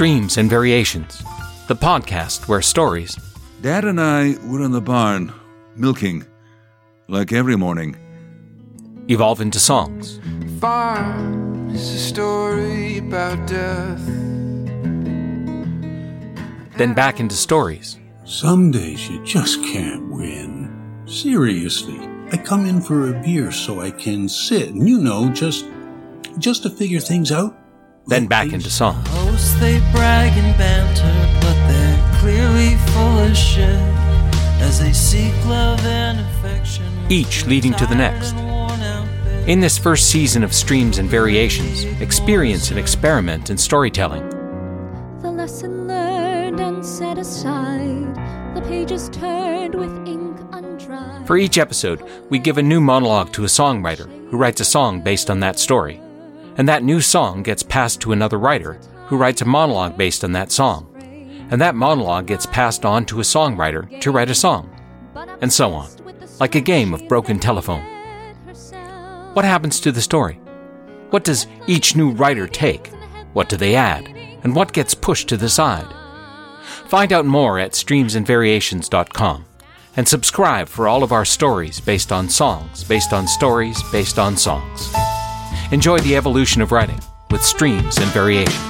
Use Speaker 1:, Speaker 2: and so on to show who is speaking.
Speaker 1: Streams and Variations, the podcast where stories
Speaker 2: Dad and I were in the barn, milking, like every morning.
Speaker 1: evolve into songs.
Speaker 3: Farm is a story about death.
Speaker 1: then back into stories,
Speaker 4: Some days you just can't win. Seriously, I come in for a beer so I can sit and you know, just just to figure things out.
Speaker 1: then back into songs.
Speaker 5: Hosts they brag and banter, but they're clearly full of shit as they seek love and affection.
Speaker 1: Each leading to the next. In this first season of Streams and Variations, experience and experiment in storytelling.
Speaker 6: The lesson learned and set aside, the pages turned with ink undried.
Speaker 1: For each episode, we give a new monologue to a songwriter who writes a song based on that story. And that new song gets passed to another writer who writes a monologue based on that song. And that monologue gets passed on to a songwriter to write a song. And so on, like a game of broken telephone. What happens to the story? What does each new writer take? What do they add? And what gets pushed to the side? Find out more at streamsandvariations.com and subscribe for all of our stories based on songs, based on stories, based on songs. Enjoy the evolution of writing with Streams and Variations.